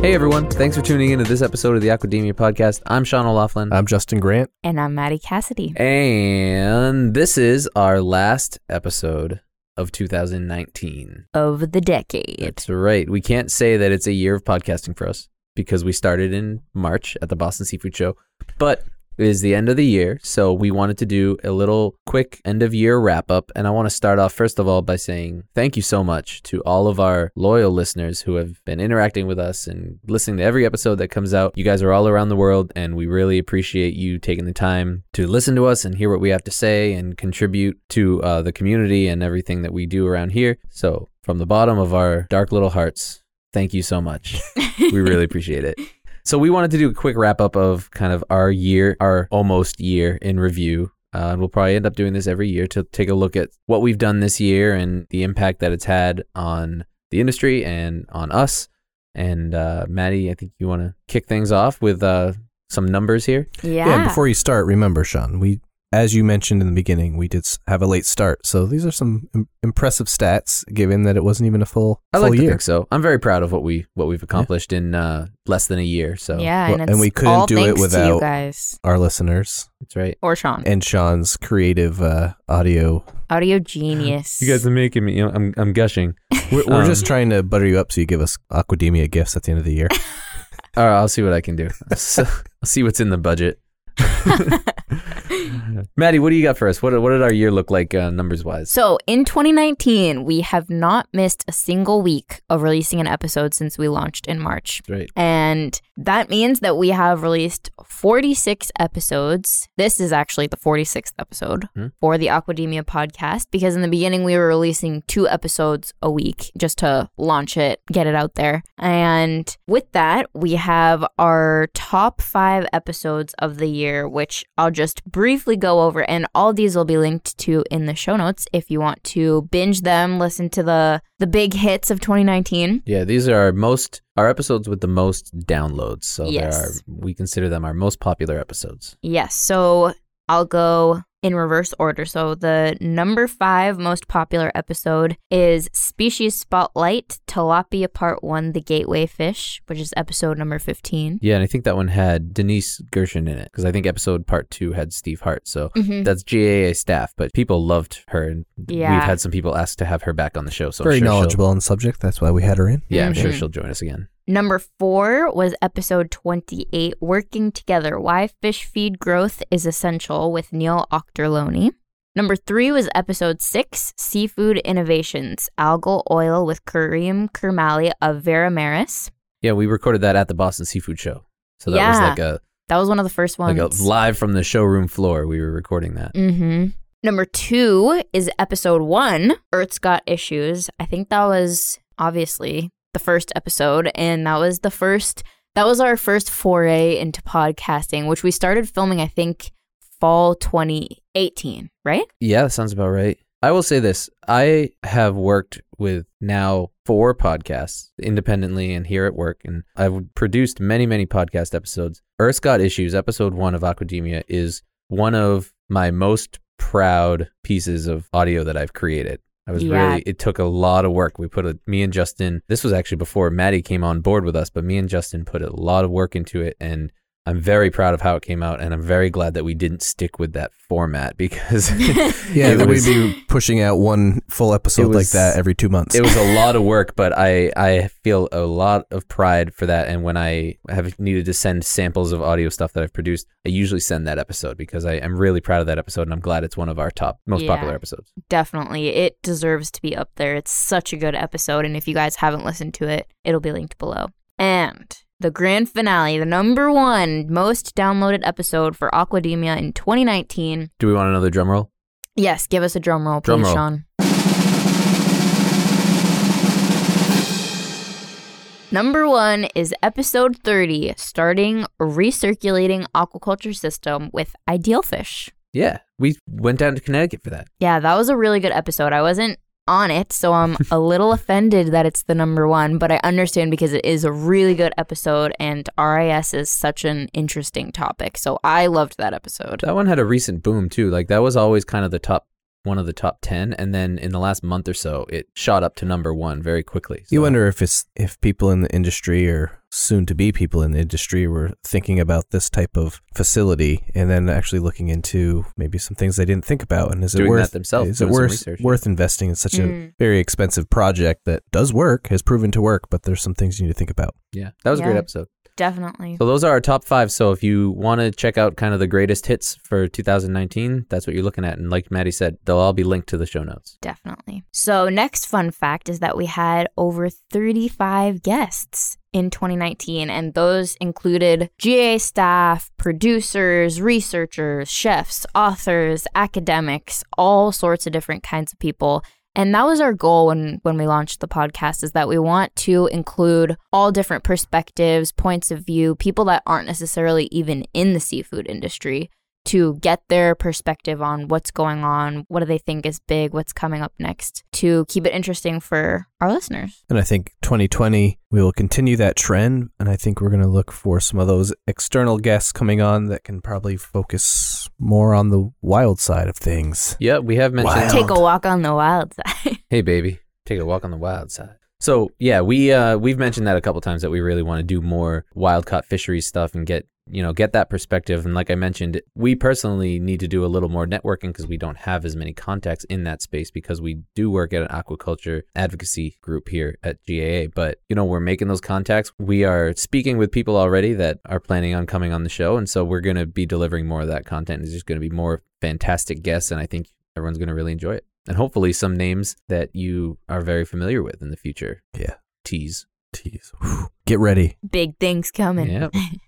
Hey everyone, thanks for tuning in to this episode of the Aquademia podcast. I'm Sean O'Laughlin. I'm Justin Grant. And I'm Maddie Cassidy. and this is our last episode of 2019. Of the decade. That's right. We can't say that it's a year of podcasting for us because we started in March at the Boston Seafood Show. But it is the end of the year, so we wanted to do a little quick end of year wrap up. And I want to start off, first of all, by saying thank you so much to all of our loyal listeners who have been interacting with us and listening to every episode that comes out. You guys are all around the world, and we really appreciate you taking the time to listen to us and hear what we have to say and contribute to uh, the community and everything that we do around here. So, from the bottom of our dark little hearts, thank you so much. we really appreciate it. So we wanted to do a quick wrap up of kind of our year, our almost year in review. Uh, and we'll probably end up doing this every year to take a look at what we've done this year and the impact that it's had on the industry and on us. And uh, Maddie, I think you want to kick things off with uh, some numbers here. Yeah. Yeah. before you start, remember, Sean, we, as you mentioned in the beginning, we did have a late start. So these are some Im- impressive stats, given that it wasn't even a full, I full like to year. think so. I'm very proud of what we what we've accomplished in uh, less than a year. So yeah, Well, and, and we couldn't all do it without- you guys Our listeners that's right. or Sean, and Sean's creative uh, audio. audio genius. You guys are making me. You know, I'm I'm gushing. We're, we're Um, just trying to butter you up so you give us Aquademia gifts at the end of the year. All right, I'll see what I can do. So, I'll see what's in the budget. Maddie, what do you got for us? What what did our year look like uh, numbers wise? So in 2019, we have not missed a single week of releasing an episode since we launched in March. Right. And that means that we have released 46 episodes. This is actually the 46th episode Hmm. for the Aquademia podcast because in the beginning we were releasing two episodes a week just to launch it, get it out there. And with that, we have our top five episodes of the year, which I'll just briefly go over. And all these will be linked to in the show notes if you want to binge them, listen to the the big hits of 2019. Yeah, these are our most our episodes with the most downloads. So they Yes. are we consider them our most popular episodes. Yes. So I'll go in reverse order. So the number five most popular episode is Species Spotlight Tilapia Part One The Gateway Fish, which is episode number 15. Yeah, and I think that one had Denise Gershon in it because I think episode part two had Steve Hart. So Mhm. that's GAA staff, but people loved her, and Yeah. we've had some people ask to have her back on the show. So Very sure knowledgeable on the subject. That's why we had her in. Yeah, I'm sure Mhm. she'll join us again. Number four was episode 28 Working Together Why Fish Feed Growth is Essential with Neil Auchterlonie. Number three was episode six Seafood Innovations Algal Oil with Karim Kurmaly of Veramaris. Yeah, we recorded that at the Boston Seafood Show. So that was like a That was one of the first ones. like a live from the showroom floor. We were recording that. Mm-hmm. Number two is episode one, Earth's Got Issues. I think that was obviously the first episode, and that was the first, that was our first foray into podcasting, which we started filming, I think, fall 2018, right? Yeah, that sounds about right. I will say this I have worked with now four podcasts independently and here at work, and I've produced many, many podcast episodes. Earth's Got Issues, episode one of Aquademia, is one of my most proud pieces of audio that I've created. I was Yeah. really, it took a lot of work. We put a, me and Justin, this was actually before Maddie came on board with us, but me and Justin put a lot of work into it. And I'm very proud of how it came out. And I'm very glad that we didn't stick with that format because Yeah, was- we'd be pushing out one full episode like that every two months. it was a lot of work, but I I feel a lot of pride for that. And when I have needed to send samples of audio stuff that I've produced, I usually send that episode because I am really proud of that episode, and I'm glad it's one of our top most Yeah. popular episodes. Definitely. It deserves to be up there. It's such a good episode. And if you guys haven't listened to it, it'll be linked below. And the grand finale, the number one most downloaded episode for Aquademia in 2019. Do we want another drum roll? Yes, give us a drum roll, please, Drum roll. Sean. Number one is episode 30, starting recirculating aquaculture system with Ideal Fish. Yeah, we went down to Connecticut for that. Yeah, that was a really good episode. I wasn't on it, so I'm a little offended that it's the number one, but I understand because it is a really good episode and RAS is such an interesting topic. So I loved that episode. That one had a recent boom too. Like that was always kind of the top one of the top 10 and then in the last month or so it shot up to number 1 very quickly. You wonder if it's if people in the industry or soon to be people in the industry were thinking about this type of facility and then actually looking into maybe some things they didn't think about and is it Doing that worth themselves, is it worth research, worth investing in such Mm. a very expensive project that does work has proven to work but there's some things you need to think about. Yeah, that was a great episode. Definitely. So those are our top 5. So if you want to check out kind of the greatest hits for 2019, that's what you're looking at and like Maddie said, they'll all be linked to the show notes. Definitely. So, next fun fact is that we had over 35 guests in 2019, and those included GA staff, producers, researchers, chefs, authors, academics, all sorts of different kinds of people. And that was our goal when when we launched the podcast is that we want to include all different perspectives, points of view, people that aren't necessarily even in the seafood industry to get their perspective on what's going on, what do they think is big, what's coming up next, to keep it interesting for our listeners. And I think 2020 we will continue that trend and I think we're going to look for some of those external guests coming on that can probably focus more on the wild side of things. Yeah, we have mentioned Wild. Take a walk on the wild side. Hey baby, take a walk on the wild side. So yeah, we uh we've mentioned that a couple times that we really want to do more wild caught fisheries stuff and get you know get that perspective. And like I mentioned, we personally need to do a little more networking because we don't have as many contacts in that space because we do work at an aquaculture advocacy group here at GAA. But you know we're making those contacts. We are speaking with people already that are planning on coming on the show, and so we're going to be delivering more of that content. It's just going to be more fantastic guests, and I think everyone's going to really enjoy it. And hopefully some names that you are very familiar with in the future. Yeah. Tease. Tease. Whew. Get ready. Big things coming. Yeah.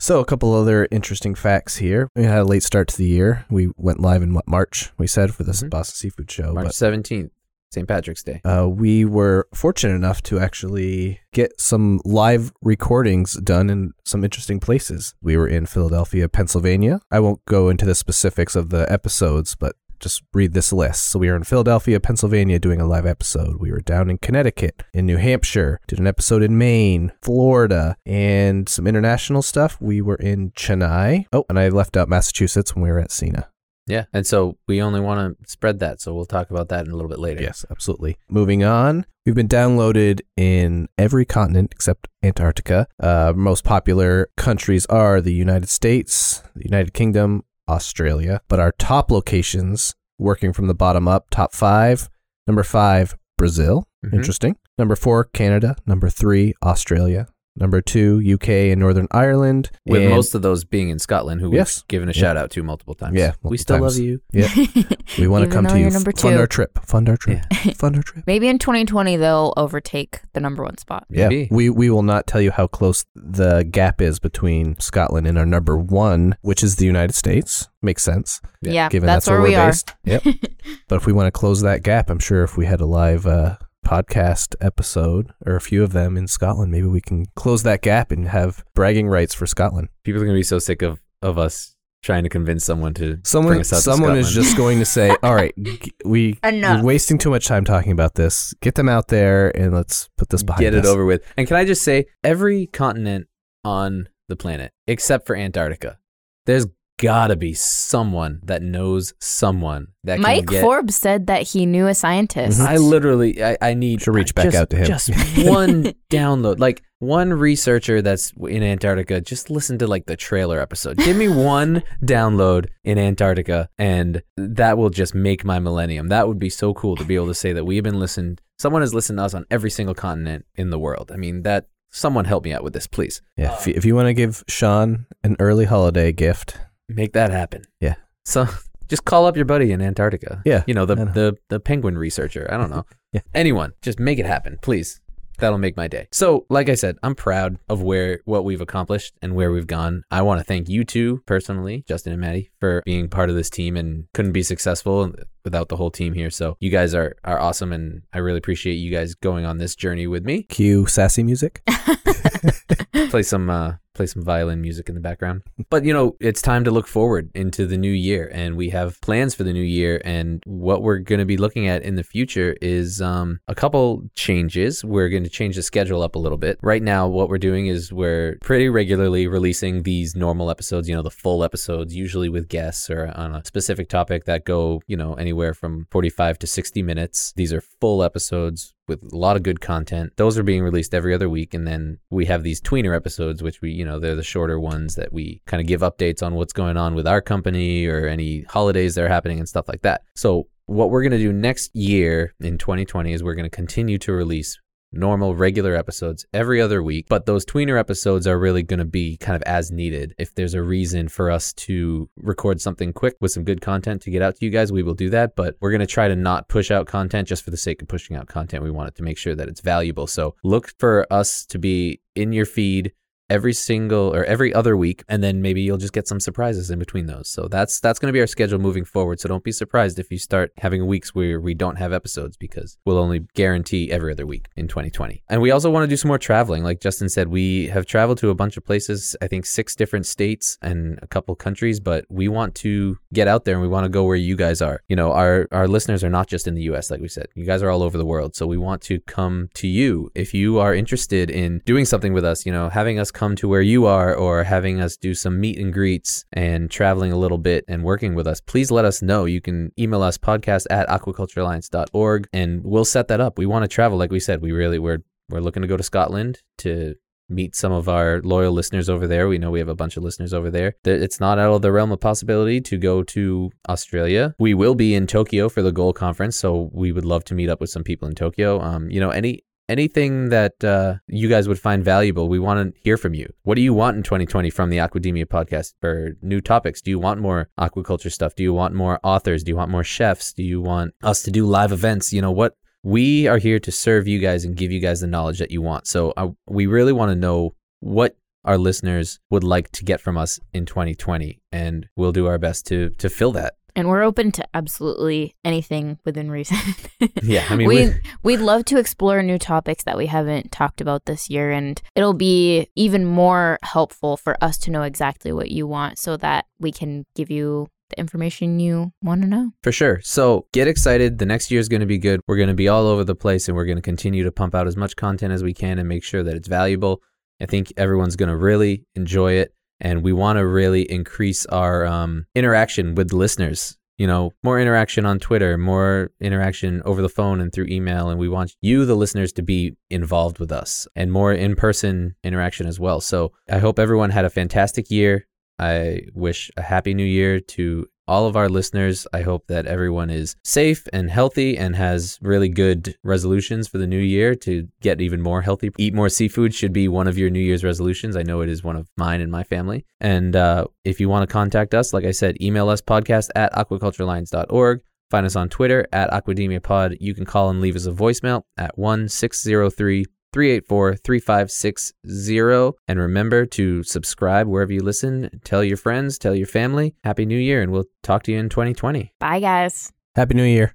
So, a couple other interesting facts here. We had a late start to the year. We went live in what, March, we said, for this Mhm. Boston Seafood Show. March but 17th, St. Patrick's Day. uh, we were fortunate enough to actually get some live recordings done in some interesting places. We were in Philadelphia, Pennsylvania. I won't go into the specifics of the episodes, but just read this list. So we were in Philadelphia, Pennsylvania doing a live episode. We were down in Connecticut, in New Hampshire, did an episode in Maine, Florida, and some international stuff. We were in Chennai. Oh, and I left out Massachusetts when we were at SENA. Yeah. And so we only want to spread that. So we'll talk about that in a little bit later. Yes, absolutely. Moving on, we've been downloaded in every continent except Antarctica. Uh, most popular countries are the United States, the United Kingdom, Australia. But our top locations, working from the bottom up, top five. Number five, Brazil. Mhm. Interesting. Number four, Canada. Number three, Australia. Number two, UK and Northern Ireland. With And- most of those being in Scotland, who Yes. we've given a Yeah. shout out to multiple times. Yeah, we still times. love you. yeah, we want to Even come though to you. you're F- number Fund two. our trip. Fund our trip. Fund our trip. Maybe in 2020 they'll overtake the number one spot. Yeah, Maybe. we we will not tell you how close the gap is between Scotland and our number one, which is the United States. Makes sense, Yeah. Yeah, given that's, that's, where, where, we we're are. based. Yep. but if we want to close that gap, I'm sure if we had a live uh, podcast episode or a few of them in Scotland, maybe we can close that gap and have bragging rights for Scotland. People are going to be so sick of, of us trying to convince someone to bring Someone, us out to someone is just going to say, "All right, g- we Enough. we're wasting too much time talking about this. Get them out there and let's put this behind get us." Get it over with. And can I just say, every continent on the planet, except for Antarctica, there's gotta be someone that knows someone that Mike can get. Forbes said that he knew a scientist. I literally, I, I need to reach back just- out to him. Just one download, like one researcher that's in Antarctica. Just listen to like the trailer episode. Give me one download in Antarctica, and that will just make my millennium. That would be so cool to be able to say that we've been listened. Someone has listened to us on every single continent in the world. I mean, that someone help me out with this, please. Yeah, if, you- if you want to give Sean an early holiday gift, Make that happen. Yeah. So just call up your buddy in Antarctica. Yeah, You know, the know. the the penguin researcher. I don't know. Yeah. Anyone, just make it happen, please. that'll make my day. So, like I said, I'm proud of where what we've accomplished and where we've gone. I want to thank you two personally, Justin and Maddie, for being part of this team and couldn't be successful without the whole team here. So you guys are are awesome and I really appreciate you guys going on this journey with me. Cue sassy music. play some uh play some violin music in the background. But you know, it's time to look forward into the new year and we have plans for the new year and what we're going to be looking at in the future is um, a couple changes. We're going to change the schedule up a little bit. Right now what we're doing is we're pretty regularly releasing these normal episodes, you know, the full episodes usually with guests or on a specific topic that go, you know, anywhere from 45 to 60 minutes. These are full episodes with a lot of good content. Those are being released every other week. And then we have these tweener episodes, which we, you know, they're the shorter ones that we kind of give updates on what's going on with our company or any holidays that are happening and stuff like that. So, what we're going to do next year in 2020 is we're going to continue to release normal, regular episodes every other week. But those tweener episodes are really going to be kind of as needed. If there's a reason for us to record something quick with some good content to get out to you guys, we will do that. But we're going to try to not push out content just for the sake of pushing out content. We want it to make sure that it's valuable. So look for us to be in your feed every single or every other week and then maybe you'll just get some surprises in between those. So that's that's going to be our schedule moving forward. So don't be surprised if you start having weeks where we don't have episodes because we'll only guarantee every other week in 2020 and we also want to do some more traveling. Like justin said we have traveled to a bunch of places i think six different states and a couple countries but we want to get out there and we want to go where you guys are. You know our our listeners are not just in the us like we said. You guys are all over the world. So we want to come to you if you are interested in doing something with us you know having us come to where you are or having us do some meet and greets and traveling a little bit and working with us, please let us know. You can email us podcast at aquaculturealliance.org and we'll set that up. We want to travel. Like we said, we really, we're, we're looking to go to Scotland to meet some of our loyal listeners over there. We know we have a bunch of listeners over there. It's not out of the realm of possibility to go to Australia. We will be in Tokyo for the Goal Conference, so we would love to meet up with some people in Tokyo. Um, you know, any anything that uh, you guys would find valuable, we want to hear from you. What do you want in 2020 from the Aquademia podcast for new topics? Do you want more aquaculture stuff? Do you want more authors? Do you want more chefs? Do you want us to do live events? You know, what we are here to serve you guys and give you guys the knowledge that you want. So uh, we really want to know what our listeners would like to get from us in 2020 and we'll do our best to to fill that and we're open to absolutely anything within reason. yeah, I mean, we we'd, we'd love to explore new topics that we haven't talked about this year, and it'll be even more helpful for us to know exactly what you want, so that we can give you the information you want to know. For sure. So get excited. The next year is going to be good. We're going to be all over the place, and we're going to continue to pump out as much content as we can and make sure that it's valuable. I think everyone's going to really enjoy it and we want to really increase our um, interaction with listeners. You know more interaction on twitter more interaction over the phone and through email and we want you the listeners to be involved with us and more in-person interaction as well. So i hope everyone had a fantastic year. I wish a happy new year to all of our listeners. I hope that everyone is safe and healthy and has really good resolutions for the new year to get even more healthy. Eat more seafood should be one of your New Year's resolutions. I know it is one of mine and my family. And uh, if you want to contact us, like I said, email us podcast at aquaculturealliance.org. Find us on Twitter at AquademiaPod. You can call and leave us a voicemail at 1 603 384 3560. And remember to subscribe wherever you listen. Tell your friends, tell your family. Happy New Year, and we'll talk to you in 2020. Bye, guys. Happy New Year.